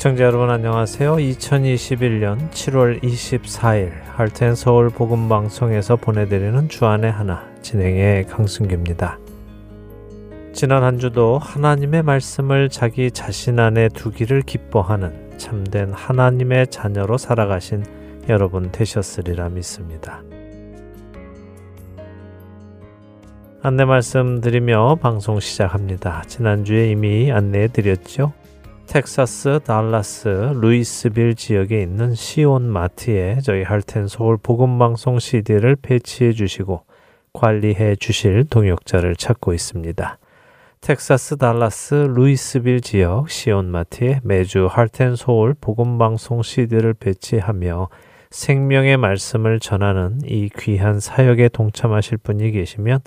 애청자 여러분 안녕하세요. 2021년 7월 24일 할텐 서울 복음 방송에서 보내드리는 주안의 하나 진행의 강승규입니다. 지난 한 주도 하나님의 말씀을 자기 자신 안에 두기를 기뻐하는 참된 하나님의 자녀로 살아가신 여러분 되셨으리라 믿습니다. 안내 말씀드리며 방송 시작합니다. 지난주에 이미 안내해 드렸죠. 텍사스 달라스 루이스빌 지역에 있는 시온 마트에 저희 할텐 서울 복음 방송 CD를 배치해 주시고 관리해 주실 동역자를 찾고 있습니다. 텍사스 달라스 루이스빌 지역 시온 마트에 매주 할텐 서울 복음 방송 CD를 배치하며 생명의 말씀을 전하는 이 귀한 사역에 동참하실 분이 계시면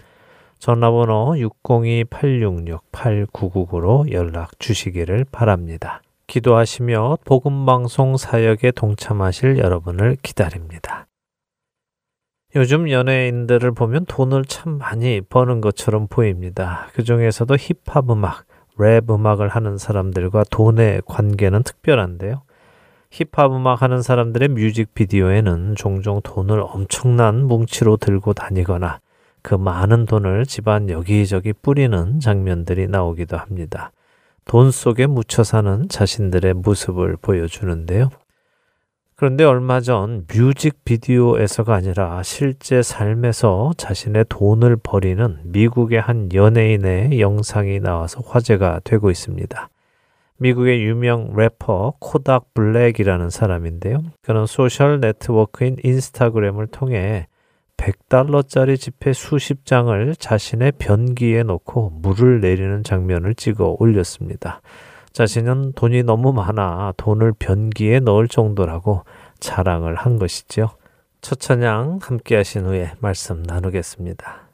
전화번호 602-866-8999로 연락 주시기를 바랍니다. 기도하시며 복음방송 사역에 동참하실 여러분을 기다립니다. 요즘 연예인들을 보면 돈을 참 많이 버는 것처럼 보입니다. 그 중에서도 힙합 음악, 랩 음악을 하는 사람들과 돈의 관계는 특별한데요. 힙합 음악 하는 사람들의 뮤직비디오에는 종종 돈을 엄청난 뭉치로 들고 다니거나 그 많은 돈을 집안 여기저기 뿌리는 장면들이 나오기도 합니다. 돈 속에 묻혀 사는 자신들의 모습을 보여주는데요. 그런데 얼마 전 뮤직 비디오에서가 아니라 실제 삶에서 자신의 돈을 버리는 미국의 한 연예인의 영상이 나와서 화제가 되고 있습니다. 미국의 유명 래퍼 코닥 블랙이라는 사람인데요. 그는 소셜 네트워크인 인스타그램을 통해 100달러짜리 지폐 수십 장을 자신의 변기에 놓고 물을 내리는 장면을 찍어 올렸습니다. 자신은 돈이 너무 많아 돈을 변기에 넣을 정도라고 자랑을 한 것이죠. 첫 찬양 함께 하신 후에 말씀 나누겠습니다.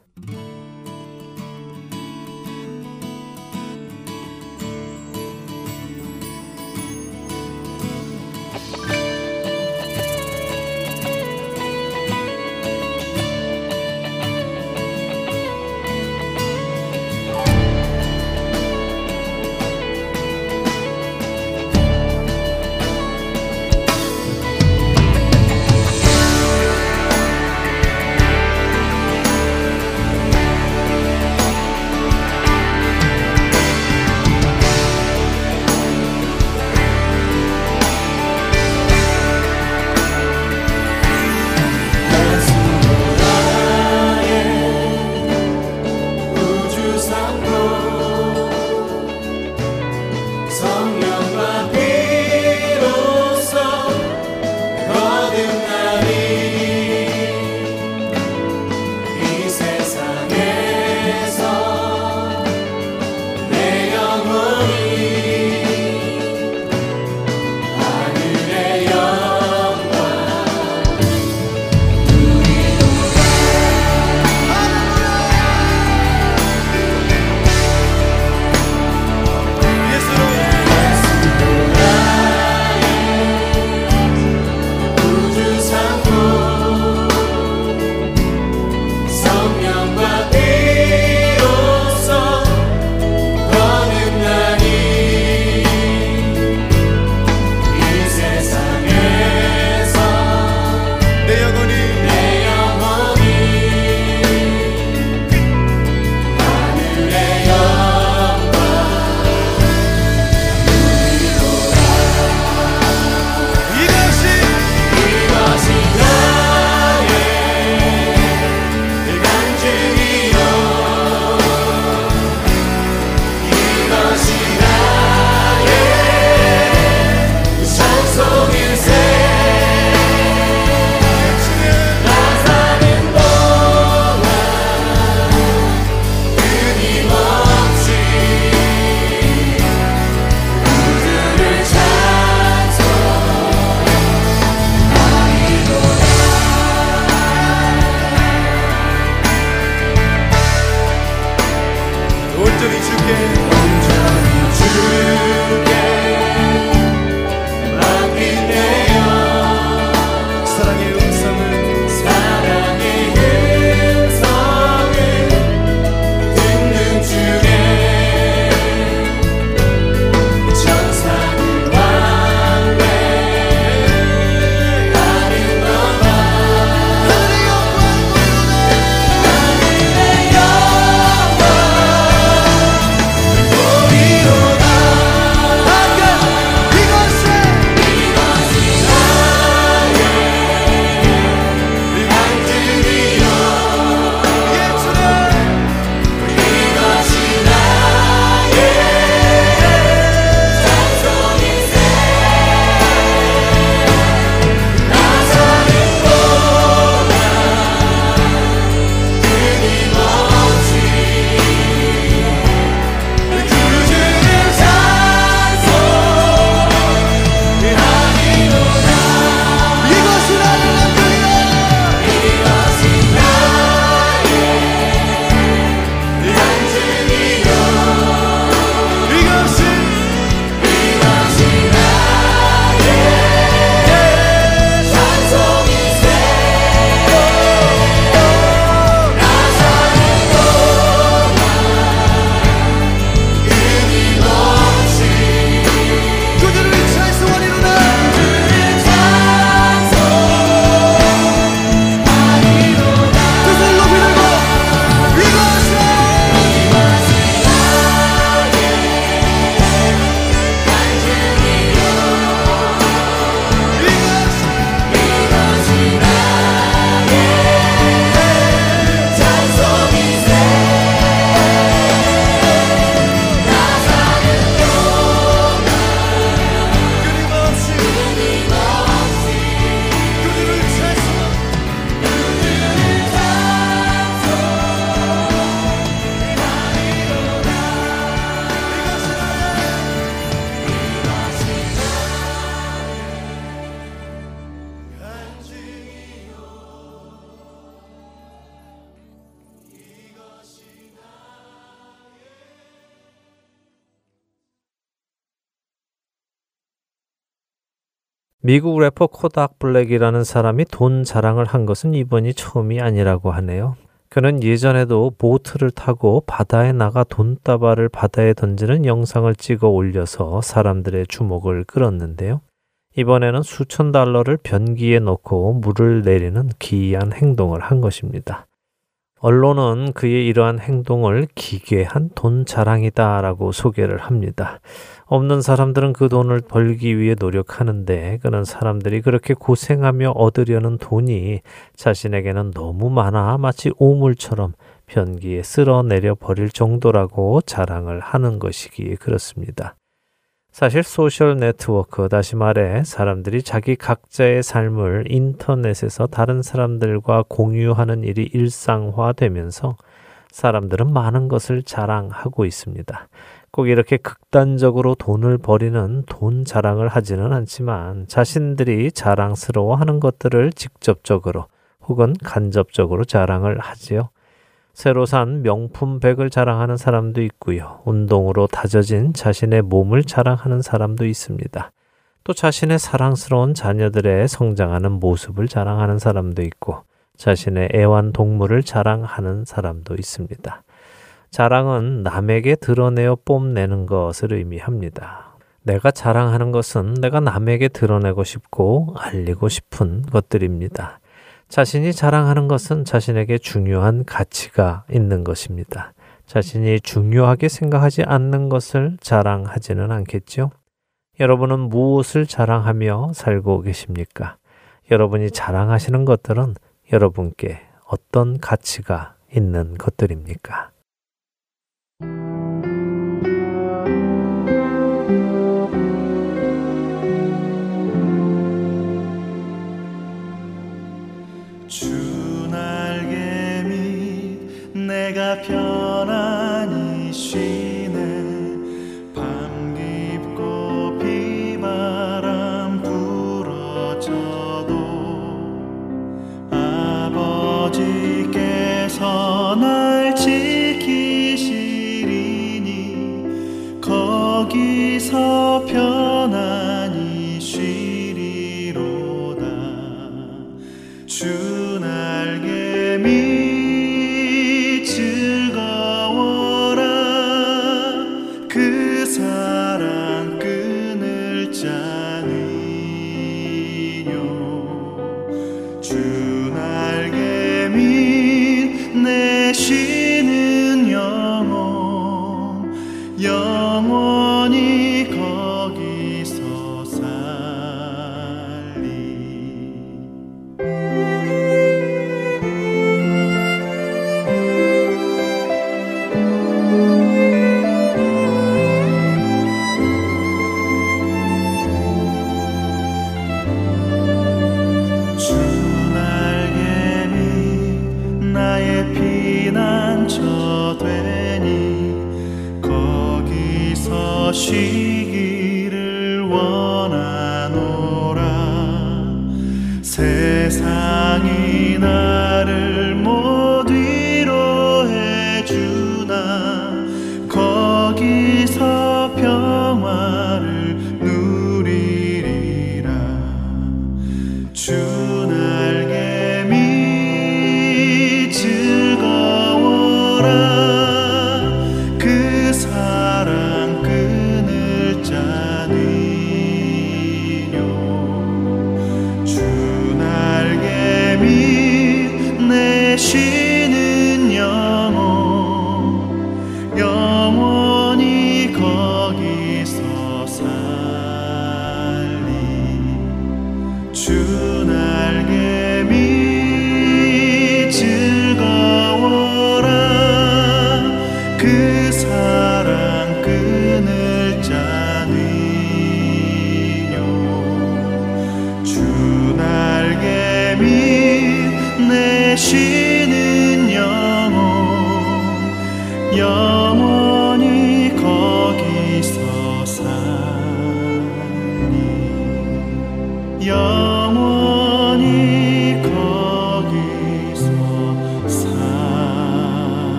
미국 래퍼 코닥 블랙이라는 사람이 돈 자랑을 한 것은 이번이 처음이 아니라고 하네요. 그는 예전에도 보트를 타고 바다에 나가 돈다발을 바다에 던지는 영상을 찍어 올려서 사람들의 주목을 끌었는데요. 이번에는 수천 달러를 변기에 넣고 물을 내리는 기이한 행동을 한 것입니다. 언론은 그의 이러한 행동을 기괴한 돈 자랑이다라고 소개를 합니다. 없는 사람들은 그 돈을 벌기 위해 노력하는데 그는 사람들이 그렇게 고생하며 얻으려는 돈이 자신에게는 너무 많아 마치 오물처럼 변기에 쓸어내려 버릴 정도라고 자랑을 하는 것이기에 그렇습니다. 사실 소셜 네트워크, 다시 말해 사람들이 자기 각자의 삶을 인터넷에서 다른 사람들과 공유하는 일이 일상화되면서 사람들은 많은 것을 자랑하고 있습니다. 꼭 이렇게 극단적으로 돈을 버리는 돈 자랑을 하지는 않지만 자신들이 자랑스러워 하는 것들을 직접적으로 혹은 간접적으로 자랑을 하지요. 새로 산 명품 백을 자랑하는 사람도 있고요. 운동으로 다져진 자신의 몸을 자랑하는 사람도 있습니다. 또 자신의 사랑스러운 자녀들의 성장하는 모습을 자랑하는 사람도 있고 자신의 애완 동물을 자랑하는 사람도 있습니다. 자랑은 남에게 드러내어 뽐내는 것을 의미합니다. 내가 자랑하는 것은 내가 남에게 드러내고 싶고 알리고 싶은 것들입니다. 자신이 자랑하는 것은 자신에게 중요한 가치가 있는 것입니다. 자신이 중요하게 생각하지 않는 것을 자랑하지는 않겠죠? 여러분은 무엇을 자랑하며 살고 계십니까? 여러분이 자랑하시는 것들은 여러분께 어떤 가치가 있는 것들입니까? 내가 편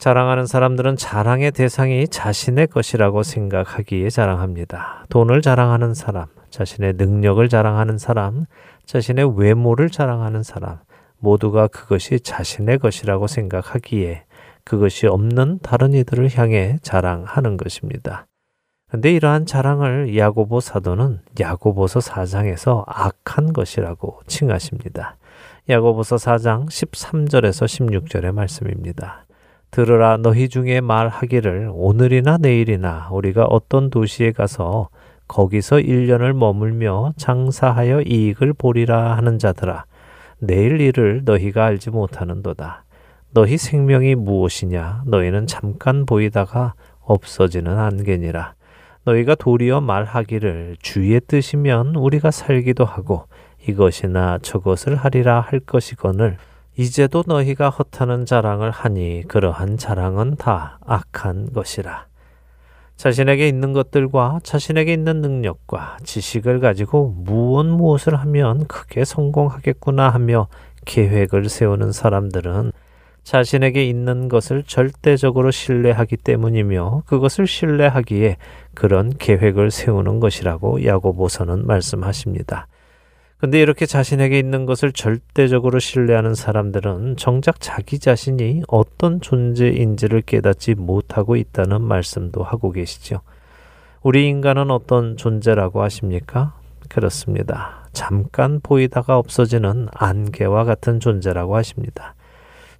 자랑하는 사람들은 자랑의 대상이 자신의 것이라고 생각하기에 자랑합니다. 돈을 자랑하는 사람, 자신의 능력을 자랑하는 사람, 자신의 외모를 자랑하는 사람, 모두가 그것이 자신의 것이라고 생각하기에 그것이 없는 다른 이들을 향해 자랑하는 것입니다. 근데 이러한 자랑을 야고보 사도는 야고보서 4장에서 악한 것이라고 칭하십니다. 야고보서 4장 13절에서 16절의 말씀입니다. 들으라 너희 중에 말하기를 오늘이나 내일이나 우리가 어떤 도시에 가서 거기서 1년을 머물며 장사하여 이익을 보리라 하는 자들아 내일 일을 너희가 알지 못하는도다. 너희 생명이 무엇이냐? 너희는 잠깐 보이다가 없어지는 안개니라. 너희가 도리어 말하기를 주의 뜻이면 우리가 살기도 하고 이것이나 저것을 하리라 할 것이거늘 이제도 너희가 허탄는 자랑을 하니 그러한 자랑은 다 악한 것이라. 자신에게 있는 것들과 자신에게 있는 능력과 지식을 가지고 무엇 무엇을 하면 크게 성공하겠구나 하며 계획을 세우는 사람들은 자신에게 있는 것을 절대적으로 신뢰하기 때문이며 그것을 신뢰하기에 그런 계획을 세우는 것이라고 야고보서는 말씀하십니다. 근데 이렇게 자신에게 있는 것을 절대적으로 신뢰하는 사람들은 정작 자기 자신이 어떤 존재인지를 깨닫지 못하고 있다는 말씀도 하고 계시죠. 우리 인간은 어떤 존재라고 하십니까? 그렇습니다. 잠깐 보이다가 없어지는 안개와 같은 존재라고 하십니다.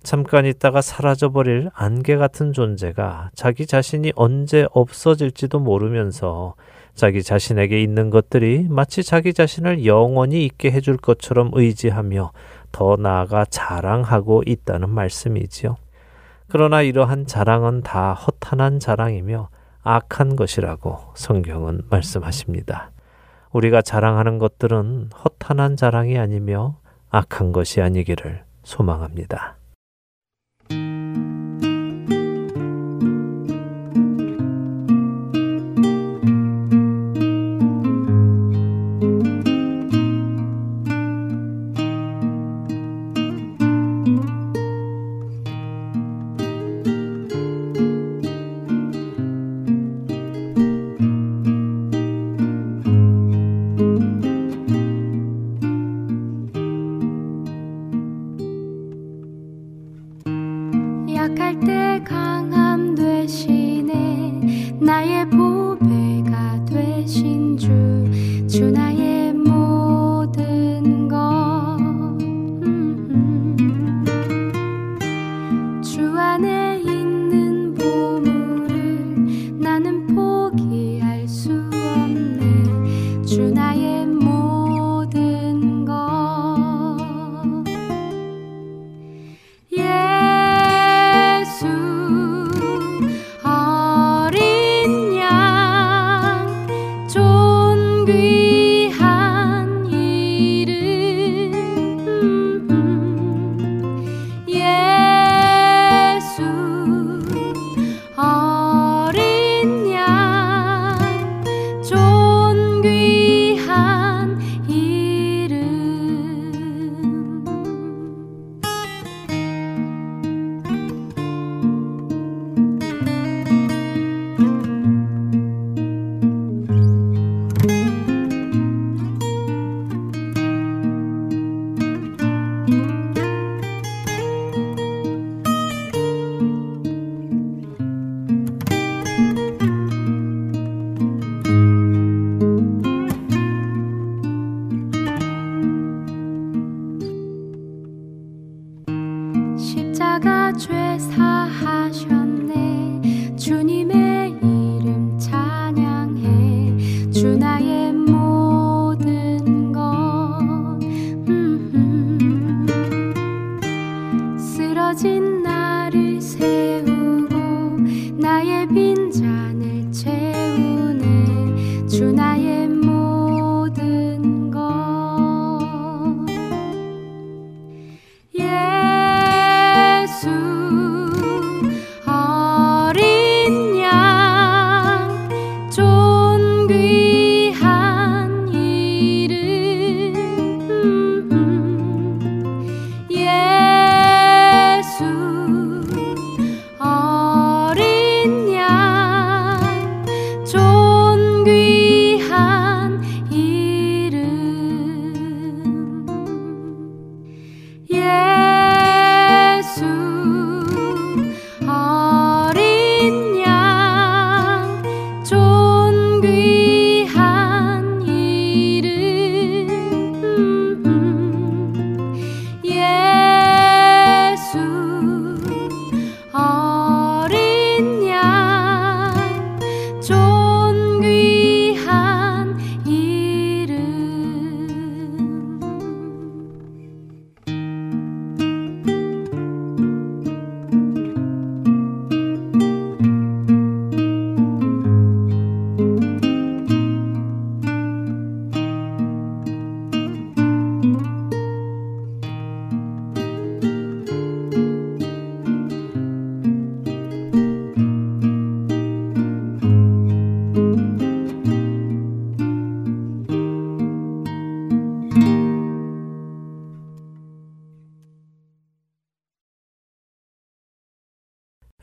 잠깐 있다가 사라져버릴 안개 같은 존재가 자기 자신이 언제 없어질지도 모르면서 자기 자신에게 있는 것들이 마치 자기 자신을 영원히 있게 해줄 것처럼 의지하며 더 나아가 자랑하고 있다는 말씀이지요. 그러나 이러한 자랑은 다 허탄한 자랑이며 악한 것이라고 성경은 말씀하십니다. 우리가 자랑하는 것들은 허탄한 자랑이 아니며 악한 것이 아니기를 소망합니다.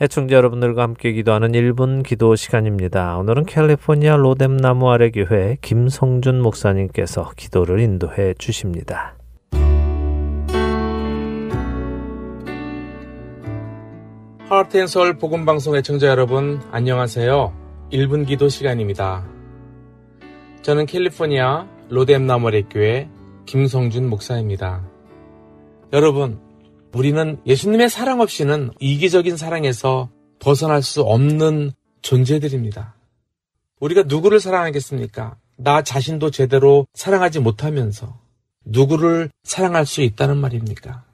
애청자 여러분들과 함께 기도하는 1분 기도 시간입니다. 오늘은 캘리포니아 로뎀나무 아래 교회 김성준 목사님께서 기도를 인도해 주십니다. 하트앤서울 복음방송 애청자 여러분 안녕하세요. 1분 기도 시간입니다. 저는 캘리포니아 로뎀나무 아래 교회 김성준 목사입니다. 여러분 우리는 예수님의 사랑 없이는 이기적인 사랑에서 벗어날 수 없는 존재들입니다. 우리가 누구를 사랑하겠습니까? 나 자신도 제대로 사랑하지 못하면서 누구를 사랑할 수 있다는 말입니까?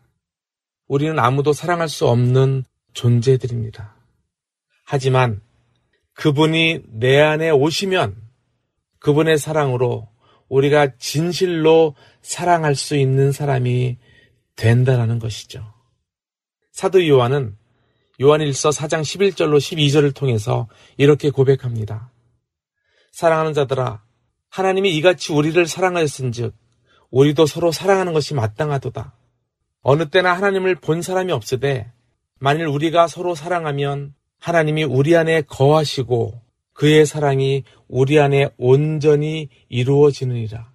우리는 아무도 사랑할 수 없는 존재들입니다. 하지만 그분이 내 안에 오시면 그분의 사랑으로 우리가 진실로 사랑할 수 있는 사람이 된다라는 것이죠. 사도 요한은 요한일서 4장 11절로 12절을 통해서 이렇게 고백합니다. 사랑하는 자들아 하나님이 이같이 우리를 사랑하였은즉 우리도 서로 사랑하는 것이 마땅하도다. 어느 때나 하나님을 본 사람이 없으되 만일 우리가 서로 사랑하면 하나님이 우리 안에 거하시고 그의 사랑이 우리 안에 온전히 이루어지느니라.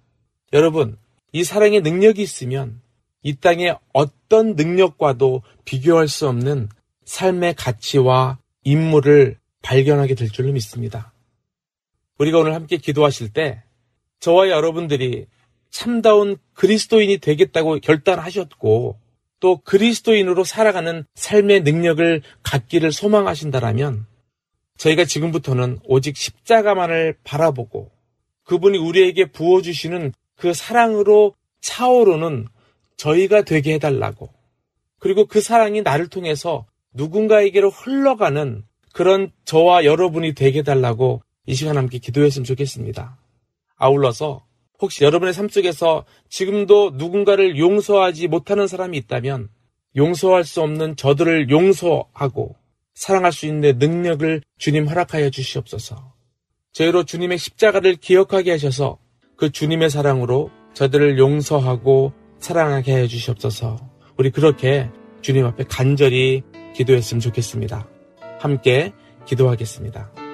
여러분, 이 사랑의 능력이 있으면 이 땅의 어떤 능력과도 비교할 수 없는 삶의 가치와 임무를 발견하게 될 줄로 믿습니다. 우리가 오늘 함께 기도하실 때 저와 여러분들이 참다운 그리스도인이 되겠다고 결단하셨고 또 그리스도인으로 살아가는 삶의 능력을 갖기를 소망하신다라면 저희가 지금부터는 오직 십자가만을 바라보고 그분이 우리에게 부어주시는 그 사랑으로 차오르는 저희가 되게 해달라고. 그리고 그 사랑이 나를 통해서 누군가에게로 흘러가는 그런 저와 여러분이 되게 해달라고 이 시간 함께 기도했으면 좋겠습니다. 아울러서 혹시 여러분의 삶 속에서 지금도 누군가를 용서하지 못하는 사람이 있다면 용서할 수 없는 저들을 용서하고 사랑할 수 있는 능력을 주님 허락하여 주시옵소서. 저희로 주님의 십자가를 기억하게 하셔서 그 주님의 사랑으로 저들을 용서하고 사랑하게 해 주시옵소서. 우리 그렇게 주님 앞에 간절히 기도했으면 좋겠습니다. 함께 기도하겠습니다.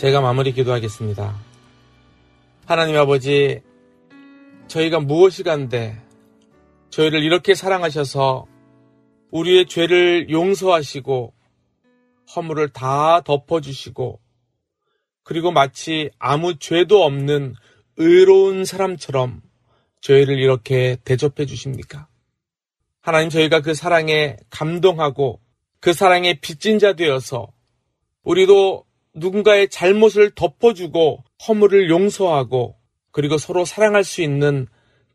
제가 마무리 기도하겠습니다. 하나님 아버지, 저희가 무엇이 간데 저희를 이렇게 사랑하셔서 우리의 죄를 용서하시고 허물을 다 덮어주시고 그리고 마치 아무 죄도 없는 의로운 사람처럼 저희를 이렇게 대접해 주십니까? 하나님 저희가 그 사랑에 감동하고 그 사랑에 빚진 자 되어서 우리도 누군가의 잘못을 덮어주고 허물을 용서하고 그리고 서로 사랑할 수 있는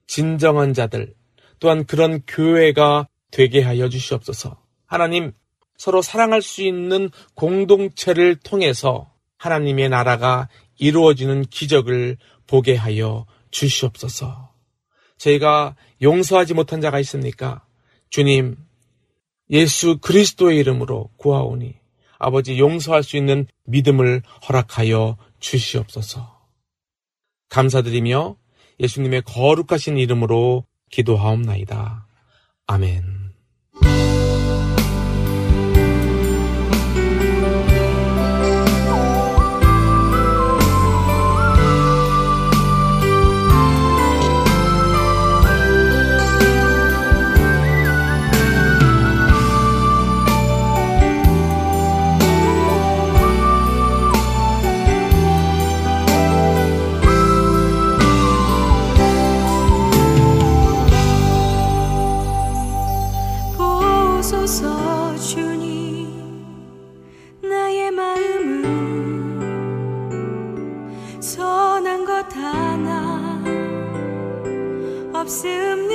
진정한 자들 또한 그런 교회가 되게 하여 주시옵소서. 하나님 서로 사랑할 수 있는 공동체를 통해서 하나님의 나라가 이루어지는 기적을 보게 하여 주시옵소서. 저희가 용서하지 못한 자가 있습니까? 주님, 예수 그리스도의 이름으로 구하오니 아버지 용서할 수 있는 믿음을 허락하여 주시옵소서. 감사드리며 예수님의 거룩하신 이름으로 기도하옵나이다. 아멘. 없습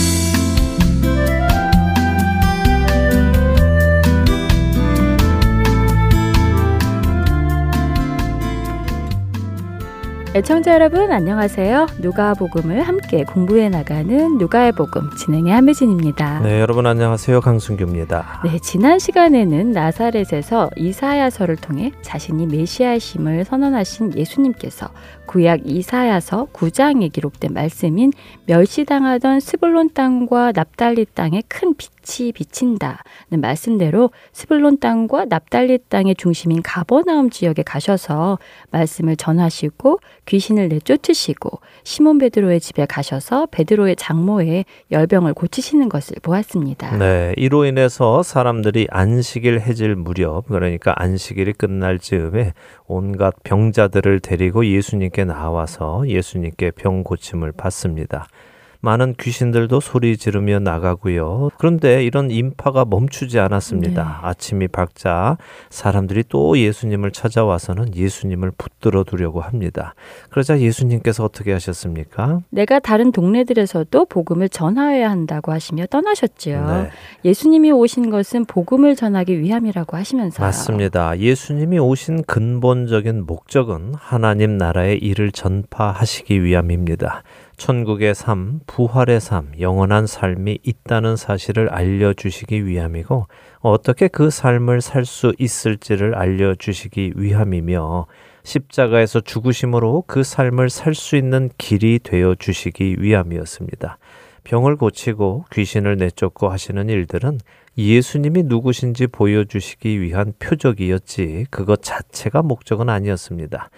애청자 여러분 안녕하세요. 누가 복음을 함께 공부해 나가는 누가의 복음 진행의 함혜진입니다. 네, 여러분 안녕하세요. 강순규입니다. 네, 지난 시간에는 나사렛에서 이사야서를 통해 자신이 메시아심을 선언하신 예수님께서 구약 이사야서 9장에 기록된 말씀인 멸시당하던 스불론 땅과 납달리 땅에 큰 빛이 비친다는 말씀대로 스불론 땅과 납달리 땅의 중심인 가버나움 지역에 가셔서 말씀을 전하시고 귀신을 내쫓으시고 시몬 베드로의 집에 가셔서 베드로의 장모의 열병을 고치시는 것을 보았습니다. 네, 이로 인해서 사람들이 안식일 해질 무렵 그러니까 안식일이 끝날 즈음에 온갖 병자들을 데리고 예수님께 나와서 예수님께 병 고침을 받습니다. 많은 귀신들도 소리 지르며 나가고요. 그런데 이런 인파가 멈추지 않았습니다. 네. 아침이 밝자 사람들이 또 예수님을 찾아와서는 예수님을 붙들어 두려고 합니다. 그러자 예수님께서 어떻게 하셨습니까? 내가 다른 동네들에서도 복음을 전하여야 한다고 하시며 떠나셨지요. 네. 예수님이 오신 것은 복음을 전하기 위함이라고 하시면서요. 맞습니다. 예수님이 오신 근본적인 목적은 하나님 나라의 일을 전파하시기 위함입니다. 천국의 삶, 부활의 삶, 영원한 삶이 있다는 사실을 알려주시기 위함이고 어떻게 그 삶을 살 수 있을지를 알려주시기 위함이며 십자가에서 죽으심으로 그 삶을 살 수 있는 길이 되어 주시기 위함이었습니다. 병을 고치고 귀신을 내쫓고 하시는 일들은 예수님이 누구신지 보여주시기 위한 표적이었지 그것 자체가 목적은 아니었습니다.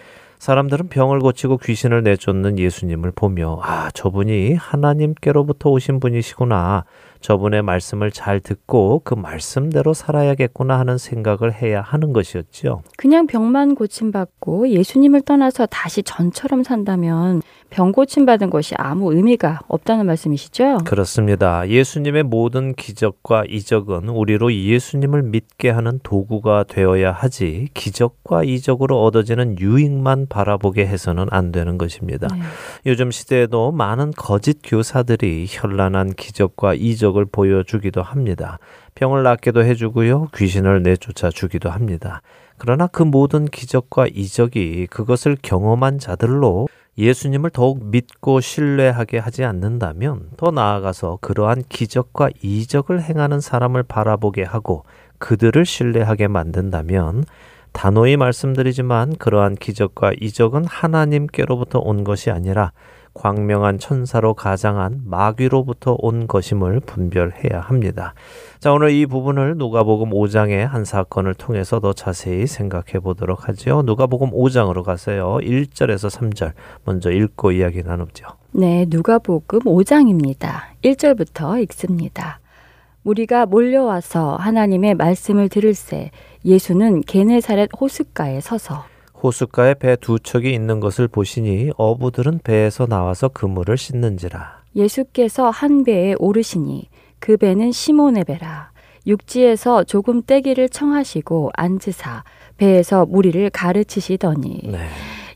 사람들은 병을 고치고 귀신을 내쫓는 예수님을 보며 아, 저분이 하나님께로부터 오신 분이시구나. 저분의 말씀을 잘 듣고 그 말씀대로 살아야겠구나 하는 생각을 해야 하는 것이었죠. 그냥 병만 고침받고 예수님을 떠나서 다시 전처럼 산다면 병 고침받은 것이 아무 의미가 없다는 말씀이시죠? 그렇습니다. 예수님의 모든 기적과 이적은 우리로 예수님을 믿게 하는 도구가 되어야 하지 기적과 이적으로 얻어지는 유익만 바라보게 해서는 안 되는 것입니다. 네. 요즘 시대에도 많은 거짓 교사들이 현란한 기적과 이적을 보여주기도 합니다. 병을 낫게도 해주고요. 귀신을 내쫓아 주기도 합니다. 그러나 그 모든 기적과 이적이 그것을 경험한 자들로 예수님을 더욱 믿고 신뢰하게 하지 않는다면 더 나아가서 그러한 기적과 이적을 행하는 사람을 바라보게 하고 그들을 신뢰하게 만든다면 단호히 말씀드리지만 그러한 기적과 이적은 하나님께로부터 온 것이 아니라 광명한 천사로 가장한 마귀로부터 온 것임을 분별해야 합니다. 자, 오늘 이 부분을 누가복음 5장의 한 사건을 통해서 더 자세히 생각해 보도록 하죠. 누가복음 5장으로 가세요. 1절에서 3절 먼저 읽고 이야기 나누죠. 네, 누가복음 5장입니다. 1절부터 읽습니다. 우리가 몰려와서 하나님의 말씀을 들을새 예수는 게네사렛 호숫가에 서서 호숫가에 배 두 척이 있는 것을 보시니 어부들은 배에서 나와서 그물을 씻는지라. 예수께서 한 배에 오르시니 그 배는 시몬의 배라. 육지에서 조금 떼기를 청하시고 앉으사 배에서 무리를 가르치시더니 네.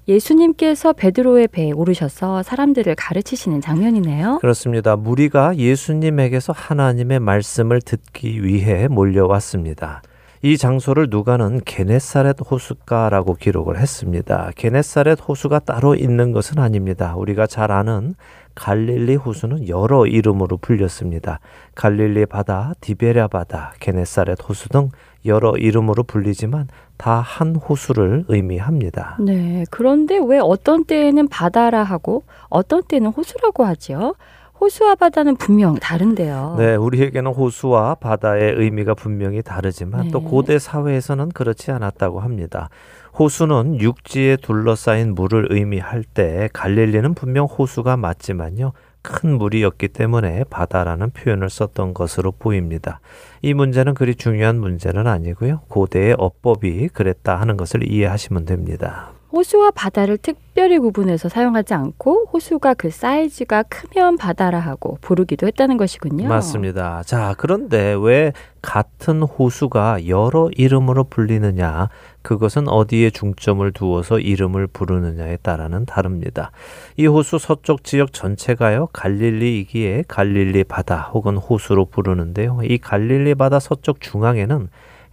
예수님께서 베드로의 배에 오르셔서 사람들을 가르치시는 장면이네요. 그렇습니다. 무리가 예수님에게서 하나님의 말씀을 듣기 위해 몰려왔습니다. 이 장소를 누가는 게네사렛 호숫가라고 기록을 했습니다. 게네사렛 호수가 따로 있는 것은 아닙니다. 우리가 잘 아는 갈릴리 호수는 여러 이름으로 불렸습니다. 갈릴리 바다, 디베랴 바다, 게네사렛 호수 등 여러 이름으로 불리지만 다 한 호수를 의미합니다. 네. 그런데 왜 어떤 때에는 바다라 하고 어떤 때는 호수라고 하지요? 호수와 바다는 분명 다른데요. 네, 우리에게는 호수와 바다의 의미가 분명히 다르지만 네. 또 고대 사회에서는 그렇지 않았다고 합니다. 호수는 육지에 둘러싸인 물을 의미할 때 갈릴리는 분명 호수가 맞지만요. 큰 물이었기 때문에 바다라는 표현을 썼던 것으로 보입니다. 이 문제는 그리 중요한 문제는 아니고요. 고대의 어법이 그랬다 하는 것을 이해하시면 됩니다. 호수와 바다를 특별히 구분해서 사용하지 않고 호수가 그 사이즈가 크면 바다라 하고 부르기도 했다는 것이군요. 맞습니다. 자, 그런데 왜 같은 호수가 여러 이름으로 불리느냐? 그것은 어디에 중점을 두어서 이름을 부르느냐에 따라는 다릅니다. 이 호수 서쪽 지역 전체가요, 갈릴리이기에 갈릴리 바다 혹은 호수로 부르는데요. 이 갈릴리 바다 서쪽 중앙에는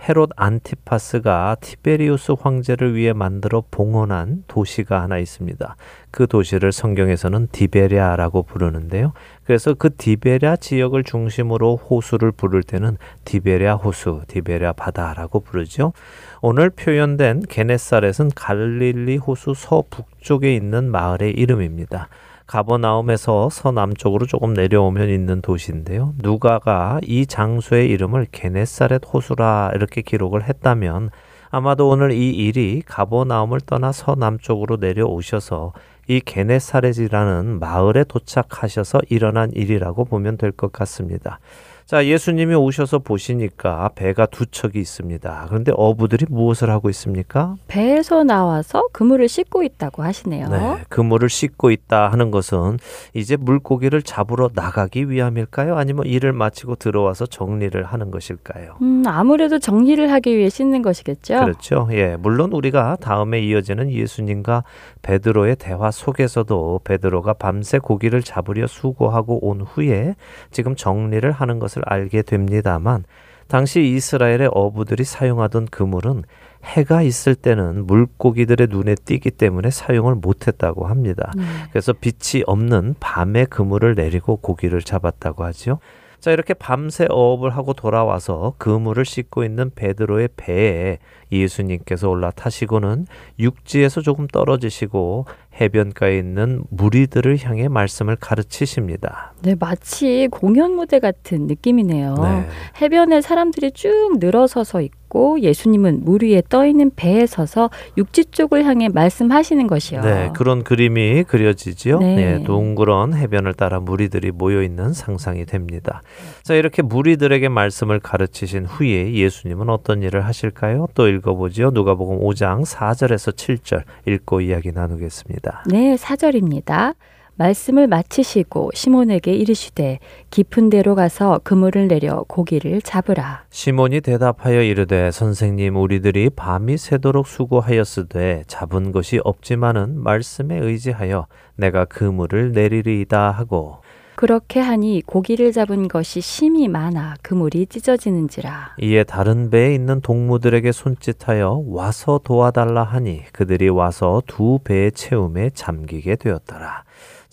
헤롯 안티파스가 티베리우스 황제를 위해 만들어 봉헌한 도시가 하나 있습니다. 그 도시를 성경에서는 디베랴라고 부르는데요. 그래서 그 디베랴 지역을 중심으로 호수를 부를 때는 디베랴 호수, 디베랴 바다라고 부르죠. 오늘 표현된 게네사렛은 갈릴리 호수 서북쪽에 있는 마을의 이름입니다. 가버나움에서 서남쪽으로 조금 내려오면 있는 도시인데요. 누가가 이 장소의 이름을 게네사렛 호수라 이렇게 기록을 했다면 아마도 오늘 이 일이 가버나움을 떠나 서남쪽으로 내려오셔서 이 게네사렛이라는 마을에 도착하셔서 일어난 일이라고 보면 될 것 같습니다. 자, 예수님이 오셔서 보시니까 배가 두 척이 있습니다. 그런데 어부들이 무엇을 하고 있습니까? 배에서 나와서 그물을 씻고 있다고 하시네요. 네, 그물을 씻고 있다 하는 것은 이제 물고기를 잡으러 나가기 위함일까요? 아니면 일을 마치고 들어와서 정리를 하는 것일까요? 음, 아무래도 정리를 하기 위해 씻는 것이겠죠. 그렇죠. 예, 물론 우리가 다음에 이어지는 예수님과 베드로의 대화 속에서도 베드로가 밤새 고기를 잡으려 수고하고 온 후에 지금 정리를 하는 것을 알게 됩니다만 당시 이스라엘의 어부들이 사용하던 그물은 해가 있을 때는 물고기들의 눈에 띄기 때문에 사용을 못했다고 합니다. 네. 그래서 빛이 없는 밤에 그물을 내리고 고기를 잡았다고 하지요. 자, 이렇게 밤새 어업을 하고 돌아와서 그물을 씻고 있는 베드로의 배에 예수님께서 올라타시고는 육지에서 조금 떨어지시고 해변가에 있는 무리들을 향해 말씀을 가르치십니다. 네, 마치 공연 무대 같은 느낌이네요. 네. 해변에 사람들이 쭉 늘어서서 있고 예수님은 물 위에 떠 있는 배에 서서 육지 쪽을 향해 말씀하시는 것이요. 네, 그런 그림이 그려지지요. 네. 네. 동그런 해변을 따라 무리들이 모여 있는 상상이 됩니다. 자, 이렇게 무리들에게 말씀을 가르치신 후에 예수님은 어떤 일을 하실까요? 또 읽어보지요. 누가복음 5장 4절에서 7절 읽고 이야기 나누겠습니다. 네, 사절입니다. 말씀을 마치시고 시몬에게 이르시되 깊은 데로 가서 그물을 내려 고기를 잡으라. 시몬이 대답하여 이르되 선생님 우리들이 밤이 새도록 수고하였으되 잡은 것이 없지만은 말씀에 의지하여 내가 그물을 내리리이다 하고 그렇게 하니 고기를 잡은 것이 심이 많아 그물이 찢어지는지라. 이에 다른 배에 있는 동무들에게 손짓하여 와서 도와달라 하니 그들이 와서 두 배의 채움에 잠기게 되었더라.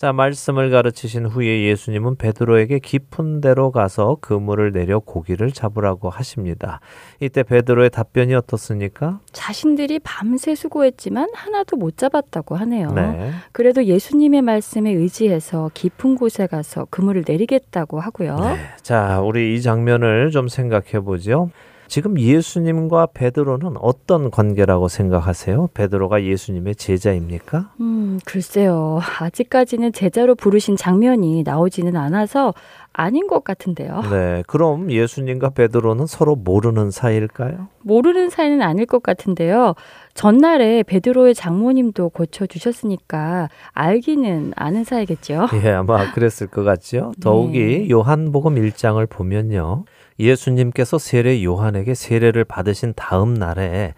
자, 말씀을 가르치신 후에 예수님은 베드로에게 깊은 데로 가서 그물을 내려 고기를 잡으라고 하십니다. 이때 베드로의 답변이 어떻습니까? 자신들이 밤새 수고했지만 하나도 못 잡았다고 하네요. 네. 그래도 예수님의 말씀에 의지해서 깊은 곳에 가서 그물을 내리겠다고 하고요. 네. 자, 우리 이 장면을 좀 생각해 보죠. 지금 예수님과 베드로는 어떤 관계라고 생각하세요? 베드로가 예수님의 제자입니까? 음, 글쎄요. 아직까지는 제자로 부르신 장면이 나오지는 않아서 아닌 것 같은데요. 네. 그럼 예수님과 베드로는 서로 모르는 사이일까요? 모르는 사이는 아닐 것 같은데요. 전날에 베드로의 장모님도 고쳐 주셨으니까 알기는 아는 사이겠죠. 예, 아마 그랬을 것 같죠. 더욱이 네. 요한복음 1장을 보면요. 예수님께서 세례 요한에게 세례를 받으신 다음 날에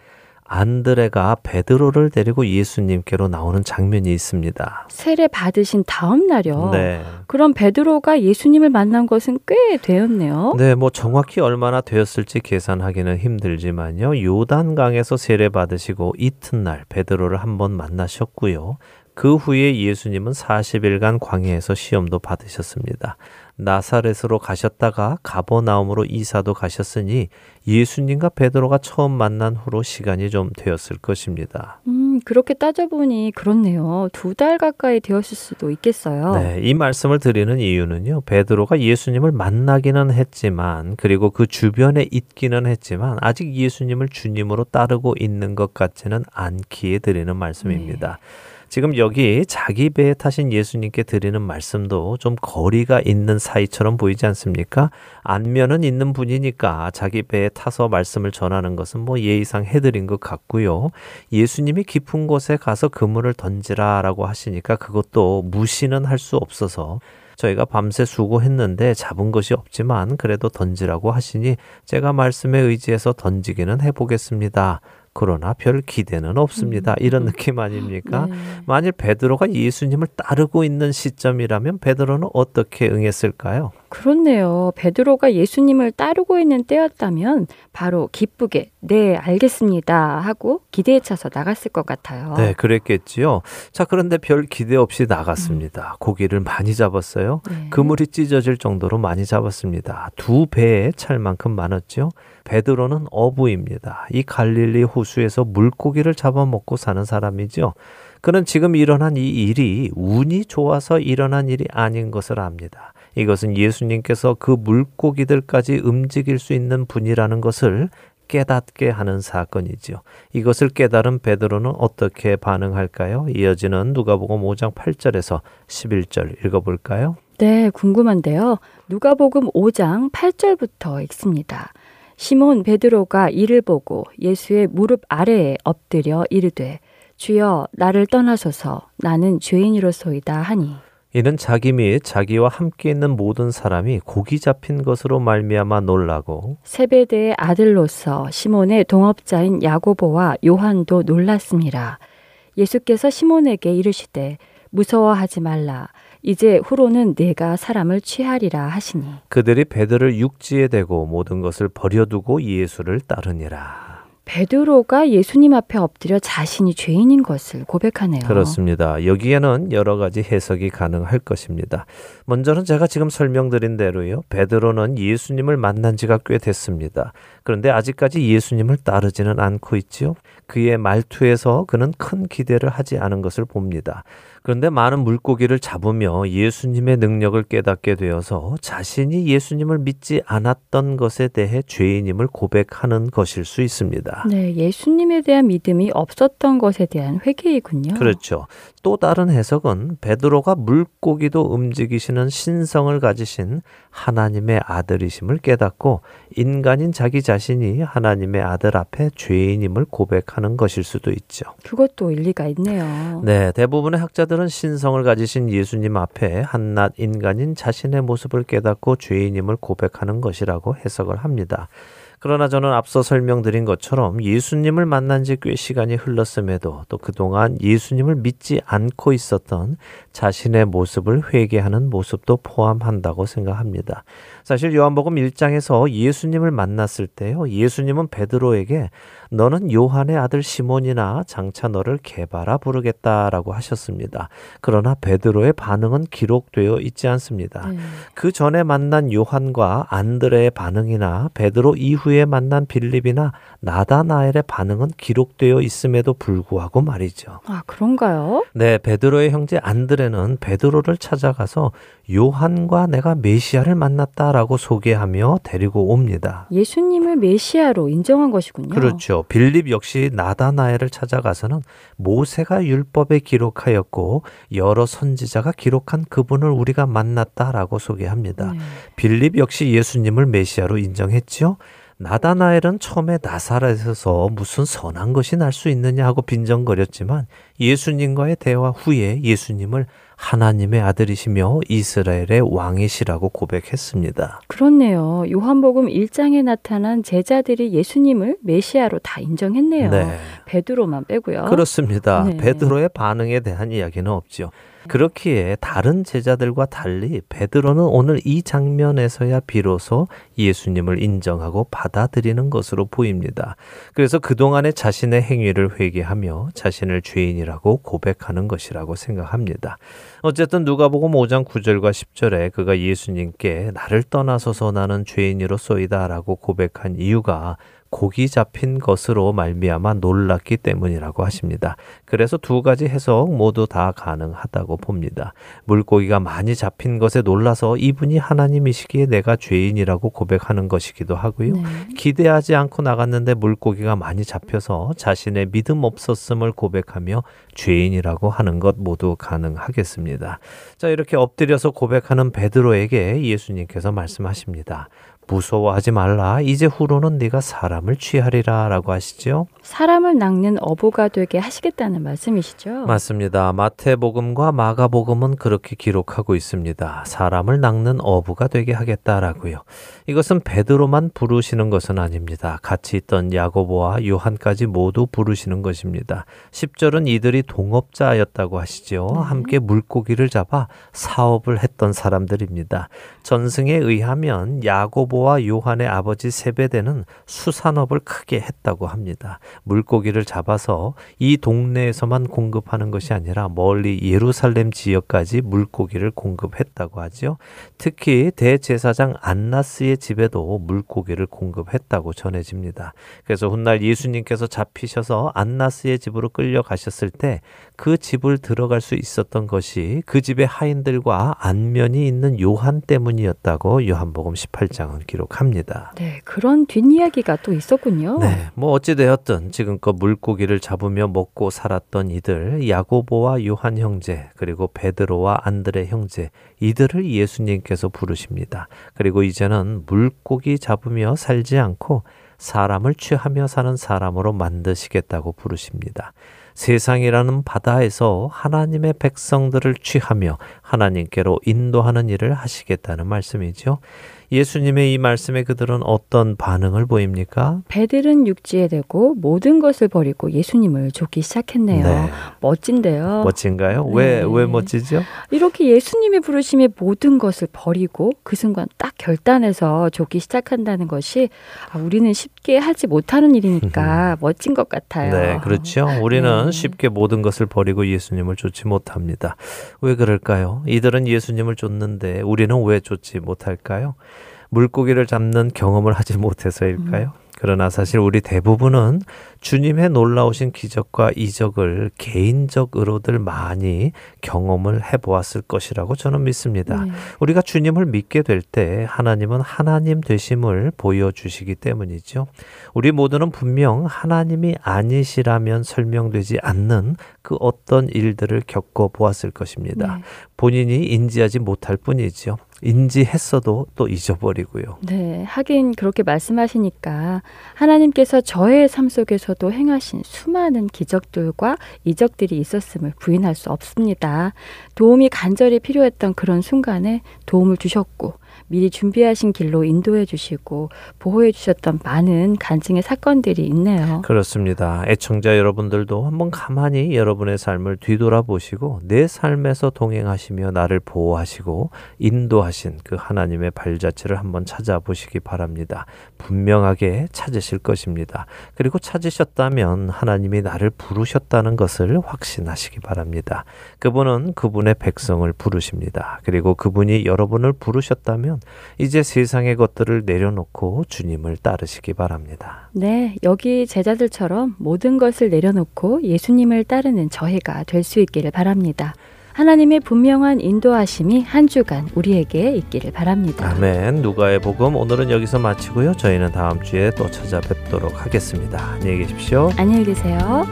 안드레가 베드로를 데리고 예수님께로 나오는 장면이 있습니다. 세례 받으신 다음 날이요. 네. 그럼 베드로가 예수님을 만난 것은 꽤 되었네요. 네, 뭐 정확히 얼마나 되었을지 계산하기는 힘들지만요. 요단강에서 세례 받으시고 이튿날 베드로를 한번 만나셨고요. 그 후에 예수님은 40일간 광야에서 시험도 받으셨습니다. 나사렛으로 가셨다가 가버나움으로 이사도 가셨으니 예수님과 베드로가 처음 만난 후로 시간이 좀 되었을 것입니다. 음, 그렇게 따져보니 그렇네요. 두 달 가까이 되었을 수도 있겠어요. 네, 이 말씀을 드리는 이유는요. 베드로가 예수님을 만나기는 했지만 그리고 그 주변에 있기는 했지만 아직 예수님을 주님으로 따르고 있는 것 같지는 않기에 드리는 말씀입니다. 지금 여기 자기 배에 타신 예수님께 드리는 말씀도 좀 거리가 있는 사이처럼 보이지 않습니까? 안면은 있는 분이니까 자기 배에 타서 말씀을 전하는 것은 뭐 예의상 해드린 것 같고요. 예수님이 깊은 곳에 가서 그물을 던지라 라고 하시니까 그것도 무시는 할 수 없어서 저희가 밤새 수고했는데 잡은 것이 없지만 그래도 던지라고 하시니 제가 말씀에 의지해서 던지기는 해보겠습니다. 그러나 별 기대는 없습니다. 이런 느낌 아닙니까? 네. 만일 베드로가 예수님을 따르고 있는 시점이라면 베드로는 어떻게 응했을까요? 그렇네요. 베드로가 예수님을 따르고 있는 때였다면 바로 기쁘게 네 알겠습니다 하고 기대에 차서 나갔을 것 같아요. 네, 그랬겠지요. 자, 그런데 별 기대 없이 나갔습니다. 고기를 많이 잡았어요. 네. 그물이 찢어질 정도로 많이 잡았습니다. 두 배에 찰 만큼 많았죠. 베드로는 어부입니다. 이 갈릴리 호수에서 물고기를 잡아먹고 사는 사람이죠. 그는 지금 일어난 이 일이 운이 좋아서 일어난 일이 아닌 것을 압니다. 이것은 예수님께서 그 물고기들까지 움직일 수 있는 분이라는 것을 깨닫게 하는 사건이지요. 이것을 깨달은 베드로는 어떻게 반응할까요? 이어지는 누가복음 5장 8절에서 11절 읽어볼까요? 네, 궁금한데요. 누가복음 5장 8절부터 읽습니다. 시몬 베드로가 이를 보고 예수의 무릎 아래에 엎드려 이르되 주여 나를 떠나소서 나는 죄인이로소이다 하니 이는 자기 및 자기와 함께 있는 모든 사람이 고기 잡힌 것으로 말미암아 놀라고 세베대의 아들로서 시몬의 동업자인 야고보와 요한도 놀랐습니다. 예수께서 시몬에게 이르시되 무서워하지 말라 이제 후로는 내가 사람을 취하리라 하시니 그들이 베드를 육지에 대고 모든 것을 버려두고 예수를 따르니라. 베드로가 예수님 앞에 엎드려 자신이 죄인인 것을 고백하네요. 그렇습니다. 여기에는 여러 가지 해석이 가능할 것입니다. 먼저는 제가 지금 설명드린 대로요. 베드로는 예수님을 만난 지가 꽤 됐습니다. 그런데 아직까지 예수님을 따르지는 않고 있지요. 그의 말투에서 그는 큰 기대를 하지 않은 것을 봅니다. 그런데 많은 물고기를 잡으며 예수님의 능력을 깨닫게 되어서 자신이 예수님을 믿지 않았던 것에 대해 죄인임을 고백하는 것일 수 있습니다. 네, 예수님에 대한 믿음이 없었던 것에 대한 회개이군요. 그렇죠. 또 다른 해석은 베드로가 물고기도 움직이시는 신성을 가지신 하나님의 아들이심을 깨닫고 인간인 자기 자신이 하나님의 아들 앞에 죄인임을 고백하는 것일 수도 있죠. 그것도 일리가 있네요. 네, 대부분의 학자들은 신성을 가지신 예수님 앞에 한낱 인간인 자신의 모습을 깨닫고 죄인임을 고백하는 것이라고 해석을 합니다. 그러나 저는 앞서 설명드린 것처럼 예수님을 만난 지 꽤 시간이 흘렀음에도 또 그동안 예수님을 믿지 않고 있었던 자신의 모습을 회개하는 모습도 포함한다고 생각합니다. 사실 요한복음 1장에서 예수님을 만났을 때요. 예수님은 베드로에게 너는 요한의 아들 시몬이나 장차 너를 개바라 부르겠다라고 하셨습니다. 그러나 베드로의 반응은 기록되어 있지 않습니다. 네. 그 전에 만난 요한과 안드레의 반응이나 베드로 이후에 만난 빌립이나 나다나엘의 반응은 기록되어 있음에도 불구하고 말이죠. 아, 그런가요? 네, 베드로의 형제 안드레는 베드로를 찾아가서 요한과 내가 메시아를 만났다 라고 소개하며 데리고 옵니다. 예수님을 메시아로 인정한 것이군요. 그렇죠. 빌립 역시 나다나엘을 찾아가서는 모세가 율법에 기록하였고 여러 선지자가 기록한 그분을 우리가 만났다라고 소개합니다. 네. 빌립 역시 예수님을 메시아로 인정했죠. 나다나엘은 처음에 나사렛에서 무슨 선한 것이 날 수 있느냐 하고 빈정거렸지만 예수님과의 대화 후에 예수님을 하나님의 아들이시며 이스라엘의 왕이시라고 고백했습니다. 그렇네요. 요한복음 1장에 나타난 제자들이 예수님을 메시아로 다 인정했네요. 네. 베드로만 빼고요. 그렇습니다. 네. 베드로의 반응에 대한 이야기는 없죠. 그렇기에 다른 제자들과 달리 베드로는 오늘 이 장면에서야 비로소 예수님을 인정하고 받아들이는 것으로 보입니다. 그래서 그동안의 자신의 행위를 회개하며 자신을 죄인이라고 고백하는 것이라고 생각합니다. 어쨌든 누가복음 5장 9절과 10절에 그가 예수님께 나를 떠나서서 나는 죄인이로소이다라고 고백한 이유가 고기 잡힌 것으로 말미암아 놀랐기 때문이라고 하십니다. 그래서 두 가지 해석 모두 다 가능하다고 봅니다. 물고기가 많이 잡힌 것에 놀라서 이분이 하나님이시기에 내가 죄인이라고 고백하는 것이기도 하고요. 네. 기대하지 않고 나갔는데 물고기가 많이 잡혀서 자신의 믿음 없었음을 고백하며 죄인이라고 하는 것 모두 가능하겠습니다. 자, 이렇게 엎드려서 고백하는 베드로에게 예수님께서 말씀하십니다. 무서워하지 말라. 이제 후로는 네가 사람을 취하리라라고 하시죠. 사람을 낚는 어부가 되게 하시겠다는 말씀이시죠? 맞습니다. 마태복음과 마가복음은 그렇게 기록하고 있습니다. 사람을 낚는 어부가 되게 하겠다라고요. 이것은 베드로만 부르시는 것은 아닙니다. 같이 있던 야고보와 요한까지 모두 부르시는 것입니다. 10절은 이들이 동업자였다고 하시죠. 함께 물고기를 잡아 사업을 했던 사람들입니다. 전승에 의하면 야고보 와 요한의 아버지 세베대는 수산업을 크게 했다고 합니다. 물고기를 잡아서 이 동네에서만 공급하는 것이 아니라 멀리 예루살렘 지역까지 물고기를 공급했다고 하죠. 특히 대제사장 안나스의 집에도 물고기를 공급했다고 전해집니다. 그래서 훗날 예수님께서 잡히셔서 안나스의 집으로 끌려가셨을 때그 집을 들어갈 수 있었던 것이 그 집의 하인들과 안면이 있는 요한 때문이었다고 요한복음 18장은 기록합니다. 네, 그런 뒷이야기가 또 있었군요. 네, 뭐 어찌되었든 지금껏 물고기를 잡으며 먹고 살았던 이들 야고보와 요한 형제 그리고 베드로와 안드레 형제 이들을 예수님께서 부르십니다. 그리고 이제는 물고기 잡으며 살지 않고 사람을 취하며 사는 사람으로 만드시겠다고 부르십니다. 세상이라는 바다에서 하나님의 백성들을 취하며 하나님께로 인도하는 일을 하시겠다는 말씀이죠. 예수님의 이 말씀에 그들은 어떤 반응을 보입니까? 배들은 육지에 대고 모든 것을 버리고 예수님을 쫓기 시작했네요. 네. 멋진데요. 멋진가요? 네. 왜, 왜 멋지죠? 이렇게 예수님의 부르심에 모든 것을 버리고 그 순간 딱 결단해서 쫓기 시작한다는 것이 아, 우리는 쉽게 하지 못하는 일이니까 멋진 것 같아요. 네, 그렇죠. 우리는 네. 쉽게 모든 것을 버리고 예수님을 쫓지 못합니다. 왜 그럴까요? 이들은 예수님을 쫓는데 우리는 왜 쫓지 못할까요? 물고기를 잡는 경험을 하지 못해서일까요? 그러나 사실 우리 대부분은 주님의 놀라우신 기적과 이적을 개인적으로들 많이 경험을 해보았을 것이라고 저는 믿습니다. 네. 우리가 주님을 믿게 될 때 하나님은 하나님 되심을 보여주시기 때문이죠. 우리 모두는 분명 하나님이 아니시라면 설명되지 않는 그 어떤 일들을 겪어보았을 것입니다. 네. 본인이 인지하지 못할 뿐이죠. 인지했어도 또 잊어버리고요. 네, 하긴 그렇게 말씀하시니까 하나님께서 저의 삶 속에서 도 행하신 수많은 기적들과 이적들이 있었음을 부인할 수 없습니다. 도움이 간절히 필요했던 그런 순간에 도움을 주셨고 미리 준비하신 길로 인도해 주시고 보호해 주셨던 많은 간증의 사건들이 있네요. 그렇습니다. 애청자 여러분들도 한번 가만히 여러분의 삶을 뒤돌아보시고 내 삶에서 동행하시며 나를 보호하시고 인도하신 그 하나님의 발자취를 한번 찾아보시기 바랍니다. 분명하게 찾으실 것입니다. 그리고 찾으셨다면 하나님이 나를 부르셨다는 것을 확신하시기 바랍니다. 그분은 그분의 백성을 부르십니다. 그리고 그분이 여러분을 부르셨다면 이제 세상의 것들을 내려놓고 주님을 따르시기 바랍니다. 네, 여기 제자들처럼 모든 것을 내려놓고 예수님을 따르는 저희가 될 수 있기를 바랍니다. 하나님의 분명한 인도하심이 한 주간 우리에게 있기를 바랍니다. 아멘. 누가의 복음 오늘은 여기서 마치고요. 저희는 다음 주에 또 찾아뵙도록 하겠습니다. 안녕히 계십시오. 안녕히 계세요.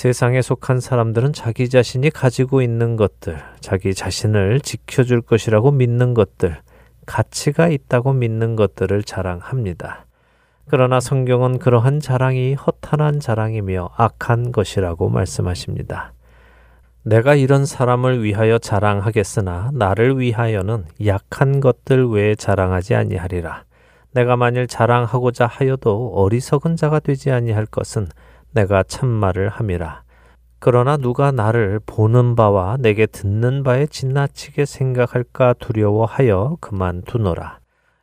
세상에 속한 사람들은 자기 자신이 가지고 있는 것들, 자기 자신을 지켜줄 것이라고 믿는 것들, 가치가 있다고 믿는 것들을 자랑합니다. 그러나 성경은 그러한 자랑이 허탄한 자랑이며 악한 것이라고 말씀하십니다. 내가 이런 사람을 위하여 자랑하겠으나 나를 위하여는 약한 것들 외에 자랑하지 아니하리라. 내가 만일 자랑하고자 하여도 어리석은 자가 되지 아니할 것은 내가 참말을 함이라. 그러나 누가 나를 보는 바와 내게 듣는 바에 지나치게 생각할까 두려워하여 그만두노라.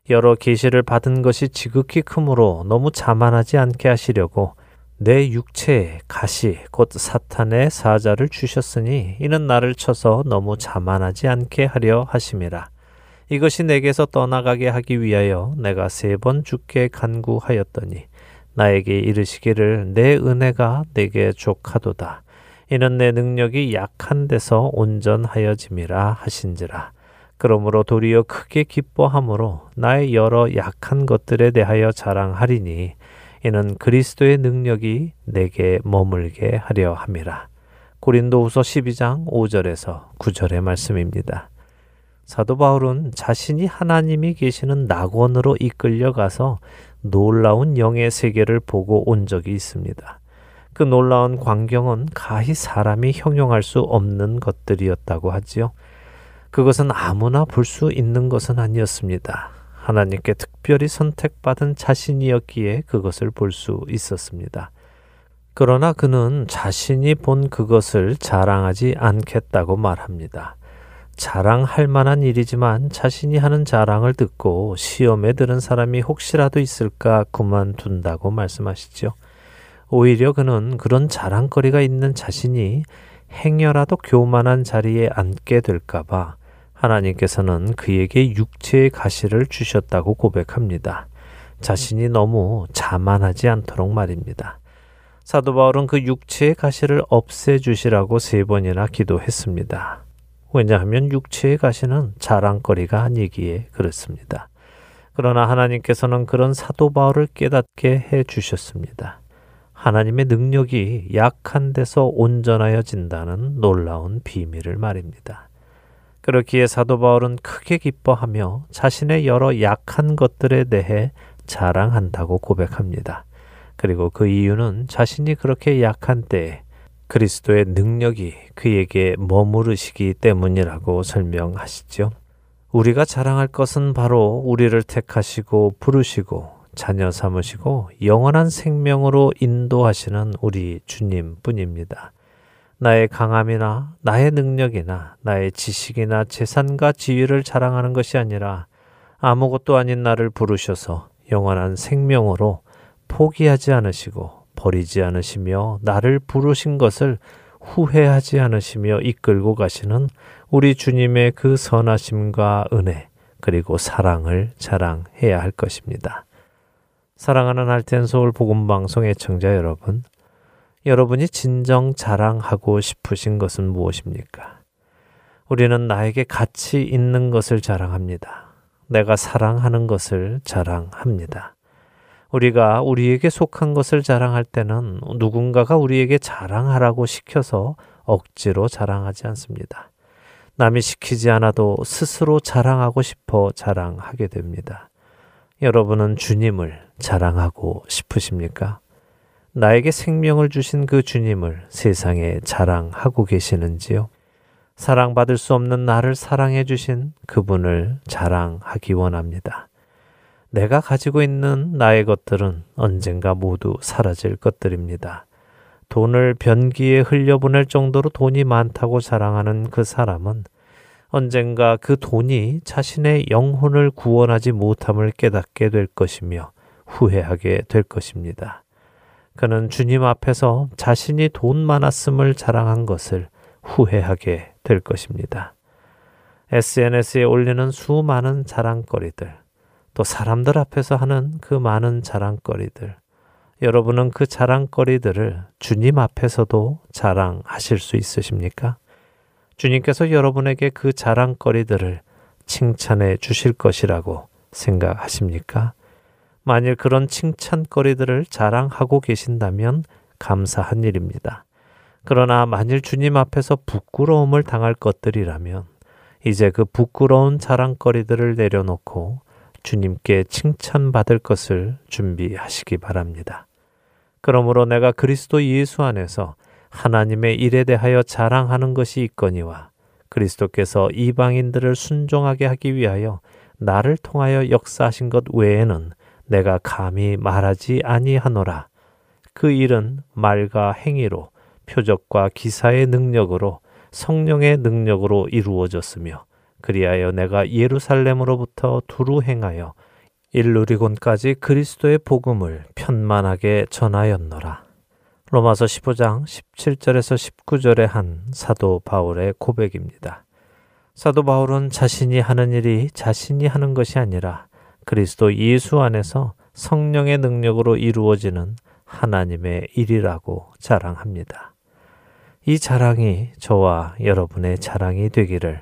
여러 계시를 받은 것이 지극히 크므로 너무 자만하지 않게 하시려고 내 육체에 가시 곧 사탄의 사자를 주셨으니 이는 나를 쳐서 너무 자만하지 않게 하려 하심이라. 이것이 내게서 떠나가게 하기 위하여 내가 세 번 죽게 간구하였더니 나에게 이르시기를 내 은혜가 내게 족하도다. 이는 내 능력이 약한 데서 온전하여짐이라 하신지라. 그러므로 도리어 크게 기뻐함으로 나의 여러 약한 것들에 대하여 자랑하리니 이는 그리스도의 능력이 내게 머물게 하려 함이라. 고린도후서 12장 5절에서 9절의 말씀입니다. 사도 바울은 자신이 하나님이 계시는 낙원으로 이끌려 가서 놀라운 영의 세계를 보고 온 적이 있습니다. 그 놀라운 광경은 가히 사람이 형용할 수 없는 것들이었다고 하지요. 그것은 아무나 볼 수 있는 것은 아니었습니다. 하나님께 특별히 선택받은 자신이었기에 그것을 볼 수 있었습니다. 그러나 그는 자신이 본 그것을 자랑하지 않겠다고 말합니다. 자랑할 만한 일이지만 자신이 하는 자랑을 듣고 시험에 들은 사람이 혹시라도 있을까 그만둔다고 말씀하시죠. 오히려 그는 그런 자랑거리가 있는 자신이 행여라도 교만한 자리에 앉게 될까봐 하나님께서는 그에게 육체의 가시를 주셨다고 고백합니다. 자신이 너무 자만하지 않도록 말입니다. 사도 바울은 그 육체의 가시를 없애주시라고 세 번이나 기도했습니다. 왜냐하면 육체의 가시는 자랑거리가 아니기에 그렇습니다. 그러나 하나님께서는 그런 사도 바울을 깨닫게 해 주셨습니다. 하나님의 능력이 약한 데서 온전하여진다는 놀라운 비밀을 말입니다. 그렇기에 사도 바울은 크게 기뻐하며 자신의 여러 약한 것들에 대해 자랑한다고 고백합니다. 그리고 그 이유는 자신이 그렇게 약한 때에 그리스도의 능력이 그에게 머무르시기 때문이라고 설명하시죠. 우리가 자랑할 것은 바로 우리를 택하시고 부르시고 자녀 삼으시고 영원한 생명으로 인도하시는 우리 주님 뿐입니다. 나의 강함이나 나의 능력이나 나의 지식이나 재산과 지위를 자랑하는 것이 아니라 아무것도 아닌 나를 부르셔서 영원한 생명으로 포기하지 않으시고 버리지 않으시며 나를 부르신 것을 후회하지 않으시며 이끌고 가시는 우리 주님의 그 선하심과 은혜 그리고 사랑을 자랑해야 할 것입니다. 사랑하는 할텐 서울 복음 방송의 청자 여러분, 여러분이 진정 자랑하고 싶으신 것은 무엇입니까? 우리는 나에게 가치 있는 것을 자랑합니다. 내가 사랑하는 것을 자랑합니다. 우리가 우리에게 속한 것을 자랑할 때는 누군가가 우리에게 자랑하라고 시켜서 억지로 자랑하지 않습니다. 남이 시키지 않아도 스스로 자랑하고 싶어 자랑하게 됩니다. 여러분은 주님을 자랑하고 싶으십니까? 나에게 생명을 주신 그 주님을 세상에 자랑하고 계시는지요? 사랑받을 수 없는 나를 사랑해 주신 그분을 자랑하기 원합니다. 내가 가지고 있는 나의 것들은 언젠가 모두 사라질 것들입니다. 돈을 변기에 흘려보낼 정도로 돈이 많다고 자랑하는 그 사람은 언젠가 그 돈이 자신의 영혼을 구원하지 못함을 깨닫게 될 것이며 후회하게 될 것입니다. 그는 주님 앞에서 자신이 돈 많았음을 자랑한 것을 후회하게 될 것입니다. SNS에 올리는 수많은 자랑거리들, 또 사람들 앞에서 하는 그 많은 자랑거리들, 여러분은 그 자랑거리들을 주님 앞에서도 자랑하실 수 있으십니까? 주님께서 여러분에게 그 자랑거리들을 칭찬해 주실 것이라고 생각하십니까? 만일 그런 칭찬거리들을 자랑하고 계신다면 감사한 일입니다. 그러나 만일 주님 앞에서 부끄러움을 당할 것들이라면 이제 그 부끄러운 자랑거리들을 내려놓고 주님께 칭찬받을 것을 준비하시기 바랍니다. 그러므로 내가 그리스도 예수 안에서 하나님의 일에 대하여 자랑하는 것이 있거니와 그리스도께서 이방인들을 순종하게 하기 위하여 나를 통하여 역사하신 것 외에는 내가 감히 말하지 아니하노라. 그 일은 말과 행위로 표적과 기사의 능력으로 성령의 능력으로 이루어졌으며 그리하여 내가 예루살렘으로부터 두루 행하여 일루리곤까지 그리스도의 복음을 편만하게 전하였노라. 로마서 15장 17절에서 19절에 한 사도 바울의 고백입니다. 사도 바울은 자신이 하는 일이 자신이 하는 것이 아니라 그리스도 예수 안에서 성령의 능력으로 이루어지는 하나님의 일이라고 자랑합니다. 이 자랑이 저와 여러분의 자랑이 되기를